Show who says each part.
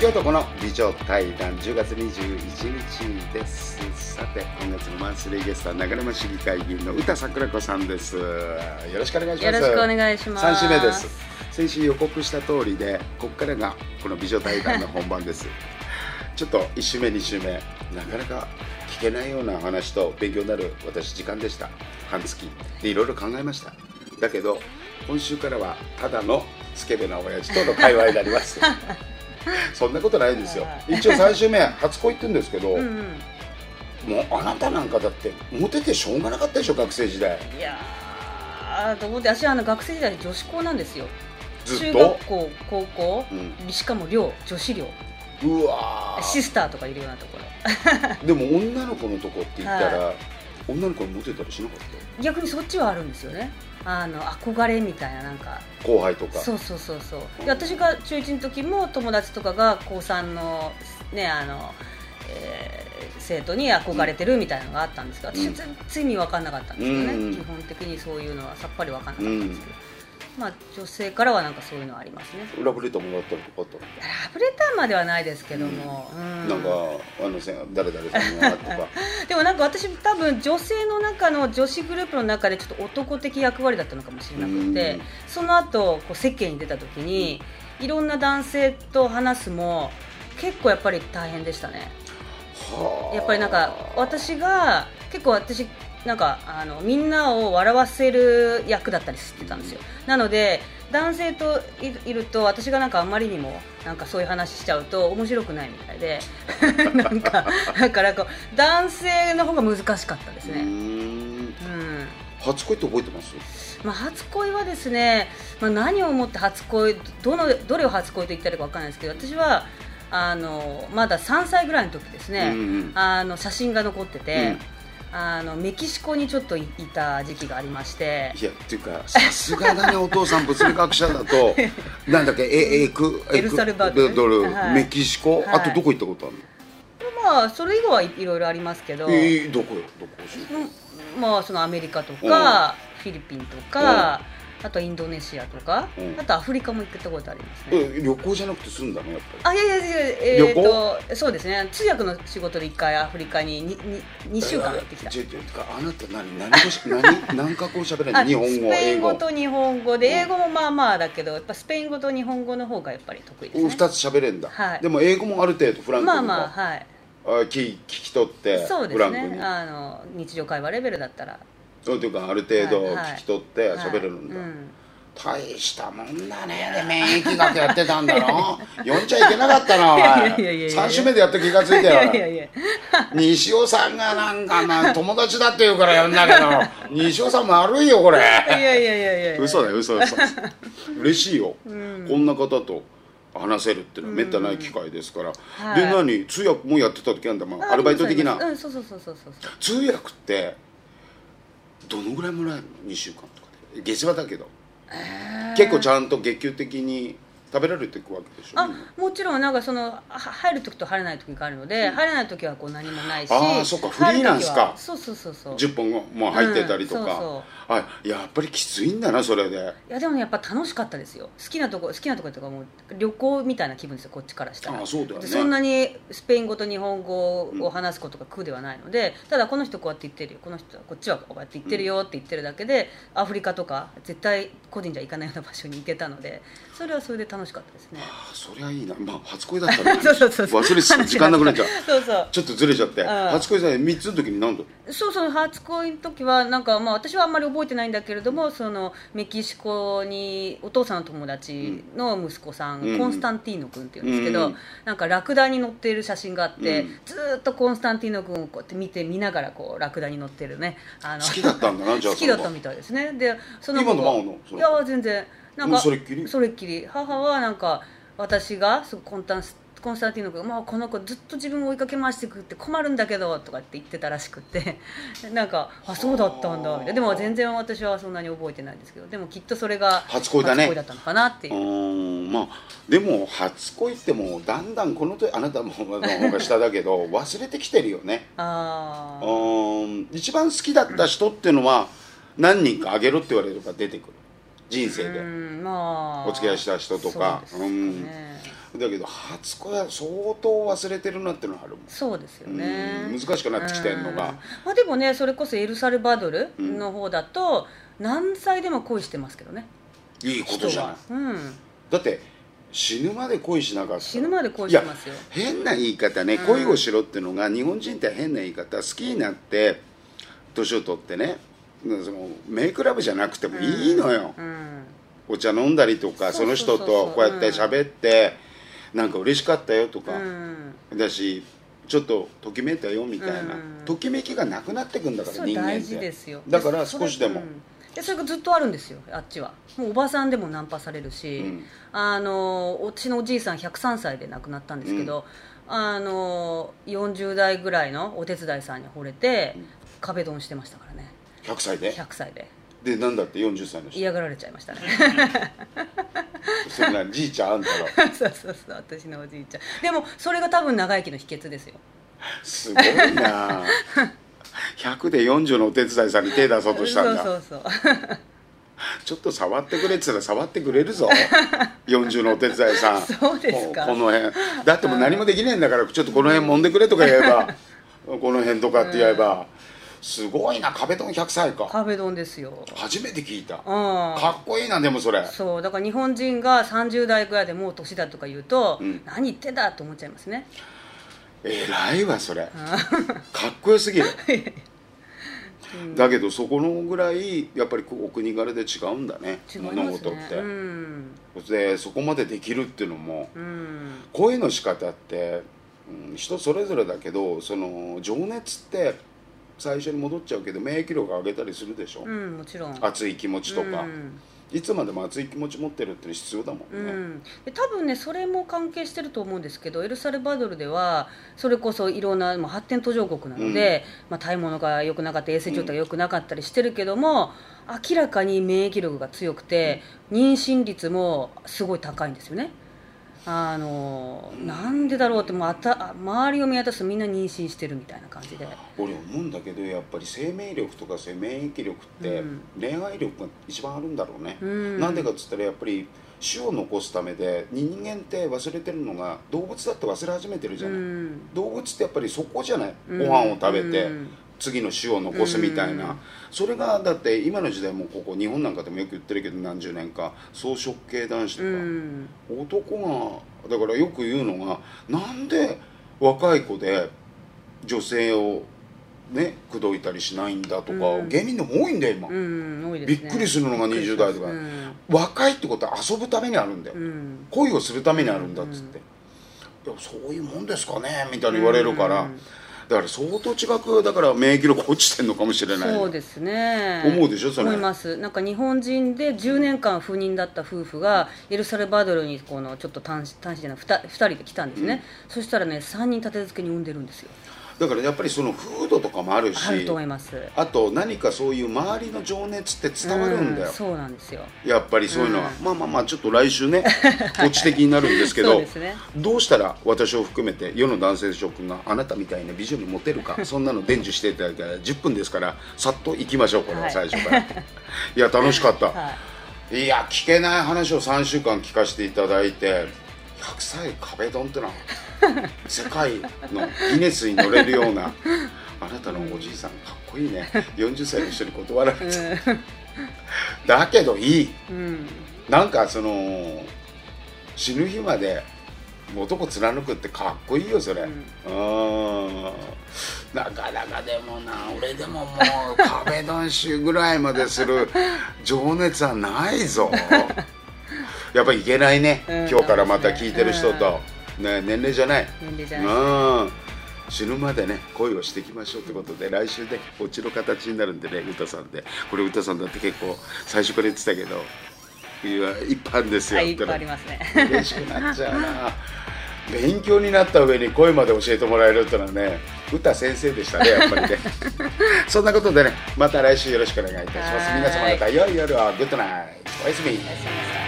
Speaker 1: 雪男の美女対談10月21日です。さて今月のマンスリーゲストは流山市議会議員の歌桜子さんです。よろしくお願いします。
Speaker 2: よろしくお願いします。
Speaker 1: 3週目です。先週予告した通りでここからがこの美女対談の本番です。ちょっと1週目2週目なかなか聞けないような話と勉強になる私時間でした。半月。でいろいろ考えました。だけど今週からはただのスケベな親父との会話になります そんなことないですよ。一応3週目初恋って言うんですけど、
Speaker 2: うんうん。
Speaker 1: もうあなたなんかだってモテてしょうがなかったでしょ学生時代。
Speaker 2: いやーどうで私はあの学生時代女子校なんですよ。中
Speaker 1: ずっと？
Speaker 2: 学校高校、
Speaker 1: う
Speaker 2: しかも寮女子寮。
Speaker 1: うわー。
Speaker 2: シスターとかいるようなところ。
Speaker 1: でも女の子のとこって言ったら、
Speaker 2: は
Speaker 1: 女の子にモテたりしなかった？
Speaker 2: 逆にそっちはあるんですよね。あの憧れみたいななんか。
Speaker 1: 後輩とか？
Speaker 2: そうそうそうそう。で私が中1の時も友達とかが高3のねあの、えー生徒に憧れてるみたいなのがあったんですけど、
Speaker 1: うん。
Speaker 2: 私は全然意味分かんなかったんですよね、
Speaker 1: うん。
Speaker 2: 基本的にそういうのはさっぱり分かんなかったんですけど、まあ女性からはなんかそういうのはありますね。
Speaker 1: ラブレターもらったりとかあったの？
Speaker 2: ラブレターまではないですけども、うん。
Speaker 1: なんかあのせ誰々さんがとか。
Speaker 2: でもなんか私多分女性の中の女子グループの中でちょっと男的役割だったのかもしれなくて、
Speaker 1: うん。
Speaker 2: その後こう世間に出た時に、いろんな男性と話すも結構やっぱり大変でしたね。
Speaker 1: はあ。
Speaker 2: やっぱりなんか私が結構私なんかあのみんなを笑わせる役だったりしてたんですよ、なので男性といいると私がなんかあまりにもなんかそういう話しちゃうと面白くないみたいで なんかだからこう男性の方が難しかったですね、うん。
Speaker 1: ん。初恋って覚えてます？
Speaker 2: まあ、初恋はですね、まあ、何を思って初恋どのどれを初恋と言ったらいいか分からないですけど私はあのまだ3歳ぐらいの時ですね、
Speaker 1: うんうん
Speaker 2: あの写真が残ってて、あのメキシコにちょっといいた時期がありまして。
Speaker 1: いやっていうかさすがだね お父さん物理学者だと。なんだっけえエク
Speaker 2: エルサルバドルはい。
Speaker 1: メキシコ、
Speaker 2: はい。
Speaker 1: あとどこ行ったことあるの？
Speaker 2: まあそれ以後はいいろいろありますけど、
Speaker 1: えー、どこよ？どこ
Speaker 2: うんまあそのアメリカとか、フィリピンとか、あとインドネシアとか、
Speaker 1: うん。
Speaker 2: あとアフリカも行ったことありますね。
Speaker 1: え旅行じゃなくて住んだの？やっぱり。
Speaker 2: あいやいやいやえー、
Speaker 1: 旅
Speaker 2: とそうですね。通訳の仕事で一回アフリカににに2週間行ってきた。
Speaker 1: あなた何何 何何カ国喋れる
Speaker 2: あ
Speaker 1: の日本語
Speaker 2: スペイン語と日本語で英語もまあまあだけどやっぱスペイン語と日本語の方がやっぱり得意ですね。
Speaker 1: 二つ喋れんだ、
Speaker 2: はい。
Speaker 1: でも英語もある程度フランクに
Speaker 2: まあまあはい。
Speaker 1: あ聞聞き取って
Speaker 2: そうですね。あの日常会話レベルだったら
Speaker 1: そういうかある程度
Speaker 2: はいはい。
Speaker 1: 聞き取って喋れるん。だ、
Speaker 2: はい。うん。
Speaker 1: 大したもんだね。で免疫学やってたんだろ？読んじゃいけなかったなおい
Speaker 2: いやいやいやいや。
Speaker 1: 3週目でやっと気がついた
Speaker 2: い
Speaker 1: よ西尾さんがなんかな友達だって言うからやんだけど。西尾さん悪いよこれ。
Speaker 2: いやいやいやいや
Speaker 1: 嘘だよ嘘嘘嬉しいよ、
Speaker 2: ん。
Speaker 1: こんな方と話せるっていうのはめったない機会ですから、
Speaker 2: はい。
Speaker 1: で何？通訳もやってた時あんだ、まあ、アルバイト的な。
Speaker 2: そうそうそうそうそう。
Speaker 1: 通訳ってどのぐらいもらえるの2週間とかで。月謝だけど。結構ちゃんと月給的に食べられていくわけでしょ？
Speaker 2: あもちろんなんかそのは入る時と入れない時があるので、入れない時はこう何もないし
Speaker 1: あーそっかフリーランスか？
Speaker 2: 入る時はそうそうそうそう。
Speaker 1: 10本もう入ってたりとか、
Speaker 2: うんそうそう。
Speaker 1: あやっぱりきついんだなそれで。
Speaker 2: いやでもやっぱ楽しかったですよ。好きなとこ好きなところとかもう旅行みたいな気分ですよこっちからしたら。
Speaker 1: あそうだよね。
Speaker 2: でそんなにスペイン語と日本語を話すことが苦ではないので、ただこの人こうやって言ってるよこの人はこっちはこうやって言ってるよって言ってるだけで、アフリカとか絶対個人じゃ行かないような場所に行けたのでそれはそれで楽しかったですね。
Speaker 1: あそりゃいいな。まあ初恋だったら
Speaker 2: そうそうそうそう。
Speaker 1: 忘れてた時間なくなっちゃう。
Speaker 2: そうそう。
Speaker 1: ちょっとずれちゃって。
Speaker 2: ん。
Speaker 1: 初恋さ3つの時に何度？
Speaker 2: そうそう初恋の時はなんか、まあ、私はあんまり覚えてないんだけれどもそのメキシコにお父さんの友達の息子さん、
Speaker 1: うん。
Speaker 2: コンスタンティーノ君っていうんですけど、
Speaker 1: うん。
Speaker 2: なんかラクダに乗っている写真があって、
Speaker 1: うん。
Speaker 2: ずーっとコンスタンティーノ君をこうやって見て見ながらこうラクダに乗ってるね。あの
Speaker 1: 好きだったんだなじゃあ
Speaker 2: 好きだったみたいですね。でその
Speaker 1: 今のの？
Speaker 2: いや全然なんか
Speaker 1: うんそれっきり？
Speaker 2: それっきり。母はなんか私がすごいコンタンスコンスタンティーノ君が、まあ、この子ずっと自分を追いかけ回してくって困るんだけどとかって言ってたらしくって。なんかあそうだったんだ。みたいなでも全然私はそんなに覚えてないんですけどでもきっとそれが
Speaker 1: 初恋だね。
Speaker 2: だったのかなっていう。
Speaker 1: まあでも初恋ってもうだんだんこの時あなたもの方が下だけど 忘れてきてるよね。う
Speaker 2: あー。
Speaker 1: ーん一番好きだった人っていうのは何人かあげろって言われれば出てくる人生で。
Speaker 2: うんまあ。
Speaker 1: お付き合いした人とか。
Speaker 2: そうですかね。
Speaker 1: だけど初恋は相当忘れてるなっていうのはあるもん。
Speaker 2: そうですよね。
Speaker 1: うん。難しくなってきてんのが。
Speaker 2: うん。まあ、でもねそれこそエルサルバドルの方だと、何歳でも恋してますけどね。
Speaker 1: いいことじゃない。
Speaker 2: うん。
Speaker 1: だって死ぬまで恋しなかったら。
Speaker 2: 死ぬまで恋してますよ。
Speaker 1: 変な言い方ね、
Speaker 2: うん。
Speaker 1: 恋をしろっていうのが日本人って変な言い方。好きになって年を取ってねそのメイクラブじゃなくてもいいのよ、
Speaker 2: うん。
Speaker 1: お茶飲んだりとかその人とこうやって喋って、なんか嬉しかったよとか、
Speaker 2: うん。
Speaker 1: だしちょっとときめいたよみたいな、
Speaker 2: うん。
Speaker 1: ときめきがなくなってくんだから人間って。だから少しでも、
Speaker 2: うん。でそれがずっとあるんですよあっちは。もうおばさんでもナンパされるし、
Speaker 1: うん。
Speaker 2: あのうちのおじいさん103歳で亡くなったんですけど、あの40代ぐらいのお手伝いさんに惚れて、
Speaker 1: うん。
Speaker 2: 壁ドンしてましたからね
Speaker 1: 100歳で
Speaker 2: ？100歳で。
Speaker 1: でなんだって？40歳の人。
Speaker 2: 嫌がられちゃいましたね。
Speaker 1: それなじいちゃんあんたら。
Speaker 2: そうそうそう。私のおじいちゃん。でもそれが多分長生きの秘訣ですよ。
Speaker 1: すごいな。100で40のお手伝いさんに手出そうとしたんだ。
Speaker 2: そうそうそう。
Speaker 1: ちょっと触ってくれって言ったら触ってくれるぞ。40のお手伝いさん。
Speaker 2: そうですか。
Speaker 1: この辺。だってもう何もできないんだからちょっとこの辺揉んでくれとか言えば。この辺とかって言えばすごいな壁ドン100歳か。
Speaker 2: 壁ドンですよ。
Speaker 1: 初めて聞いた。
Speaker 2: うん。
Speaker 1: かっこいいなでもそれ。
Speaker 2: そうだから日本人が30代ぐらいでもう年だとか言うと、
Speaker 1: うん。
Speaker 2: 何言ってんだと思っちゃいますね。
Speaker 1: 偉いわそれ。かっこよすぎる。だけどそこのぐらいやっぱりお国柄で違うんだね
Speaker 2: ね。
Speaker 1: 物事って、
Speaker 2: うん。
Speaker 1: でそこまでできるっていうのも
Speaker 2: うん。
Speaker 1: 恋の仕方って、うん、人それぞれだけどその情熱って最初に戻っちゃうけど免疫力上げたりするでしょ、
Speaker 2: うんもちろん。
Speaker 1: 熱い気持ちとか、
Speaker 2: うん。
Speaker 1: いつまでも熱い気持ち持ってるっていうの必要だも
Speaker 2: うん
Speaker 1: ね、
Speaker 2: ん、で多分ねそれも関係してると思うんですけどエルサルバドルではそれこそいろんな、まあ、発展途上国なので、まあ、食べ物が良くなかったり衛生状態が良くなかったりしてるけども、明らかに免疫力が強くて、妊娠率もすごい高いんですよね。あのなんでだろうってもうあた周りを見渡すとみんな妊娠してるみたいな感じで。
Speaker 1: 俺思うんだけどやっぱり生命力とかそういう免疫力って
Speaker 2: うん。
Speaker 1: 恋愛力が一番あるんだろうね、
Speaker 2: うん。
Speaker 1: なんでかっつったらやっぱり種を残すためで人間って忘れてるのが動物だって忘れ始めてるじゃない、
Speaker 2: うん。
Speaker 1: 動物ってやっぱりそこじゃない、
Speaker 2: うん。
Speaker 1: ご飯を食べて、
Speaker 2: うん。
Speaker 1: 次の種を残すみたいな、
Speaker 2: うん。
Speaker 1: それがだって今の時代もここ日本なんかでもよく言ってるけど何十年か草食系男子と
Speaker 2: う
Speaker 1: か、
Speaker 2: ん。
Speaker 1: 男がだからよく言うのがなんで若い子で女性をね口説いたりしないんだとか、
Speaker 2: うん。
Speaker 1: 芸人でも多いんだよ今、
Speaker 2: うんね。
Speaker 1: びっくりするのが20代とか。
Speaker 2: うん。
Speaker 1: 若いってことは遊ぶためにあるんだよ、
Speaker 2: うん。
Speaker 1: 恋をするためにあるんだっつって、いやそういうもんですかねみたいに言われるから、
Speaker 2: うん。
Speaker 1: だから相当違くだから免疫力落ちてんのかもしれない
Speaker 2: そうですね。
Speaker 1: 思うでしょそれ。
Speaker 2: 思います。なんか日本人で10年間不妊だった夫婦がエルサルバドルにこのちょっと単身単身じゃない 2, 人で来たんですね、そしたらね3人立て続けに産んでるんですよ
Speaker 1: だからやっぱりその風土とかもあるし
Speaker 2: あると思います。
Speaker 1: あと何かそういう周りの情熱って伝わるんだよ、
Speaker 2: うそうなんですよ。
Speaker 1: やっぱりそういうのは、
Speaker 2: うん。
Speaker 1: まあまあまあちょっと来週ね こっち的になるんですけど
Speaker 2: ね。
Speaker 1: どうしたら私を含めて世の男性諸君があなたみたいな美女にモテるか そんなの伝授していただいたら10分ですからさっと行きましょうこれは
Speaker 2: はい。
Speaker 1: 最初から、い、や楽しかった、
Speaker 2: はい。
Speaker 1: いや聞けない話を3週間聞かせていただいて100歳壁ドンってのは世界のギネスに乗れるようなあなたのおじいさんかっこいいね。40歳の人に断られて、だけどいい。
Speaker 2: うん
Speaker 1: なんかその死ぬ日まで男貫くってかっこいいよそれ。うん。なかなかでもな俺でももう壁ドン集ぐらいまでする情熱はないぞ。やっぱりいけないね、
Speaker 2: うん。
Speaker 1: 今日からまた聞いてる人と、ね、年齢じゃない。
Speaker 2: 年齢じゃない
Speaker 1: うん。死ぬまでね恋をしていきましょうということで来週ねオチの形になるんでね歌さんで。これ歌さんだって結構最初から言ってたけどいや一般ですよ。
Speaker 2: はいいっぱいありますね。
Speaker 1: 嬉しくなっちゃうな。勉強になった上に声まで教えてもらえるってのはね歌先生でしたねやっぱりね。そんなことでねまた来週よろしくお願いいたします。
Speaker 2: はい。
Speaker 1: 皆様方良い夜をグッドナイト。おやすみ